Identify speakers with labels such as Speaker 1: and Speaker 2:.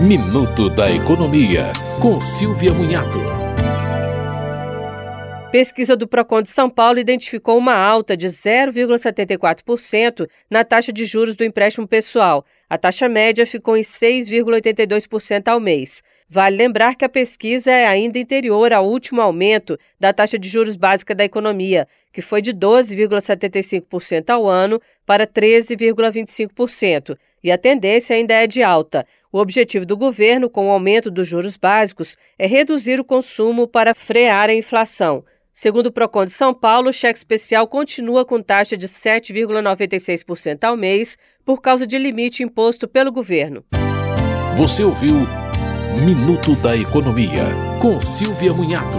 Speaker 1: Minuto da Economia, com Silvia Munhato.
Speaker 2: Pesquisa do Procon de São Paulo identificou uma alta de 0,74% na taxa de juros do empréstimo pessoal. A taxa média ficou em 6,82% ao mês. Vale lembrar que a pesquisa é ainda inferior ao último aumento da taxa de juros básica da economia, que foi de 12,75% ao ano para 13,25%, e a tendência ainda é de alta. O objetivo do governo, com o aumento dos juros básicos, é reduzir o consumo para frear a inflação. Segundo o Procon de São Paulo, o cheque especial continua com taxa de 7,96% ao mês por causa de limite imposto pelo governo.
Speaker 1: Você ouviu Minuto da Economia, com Silvia Munhato.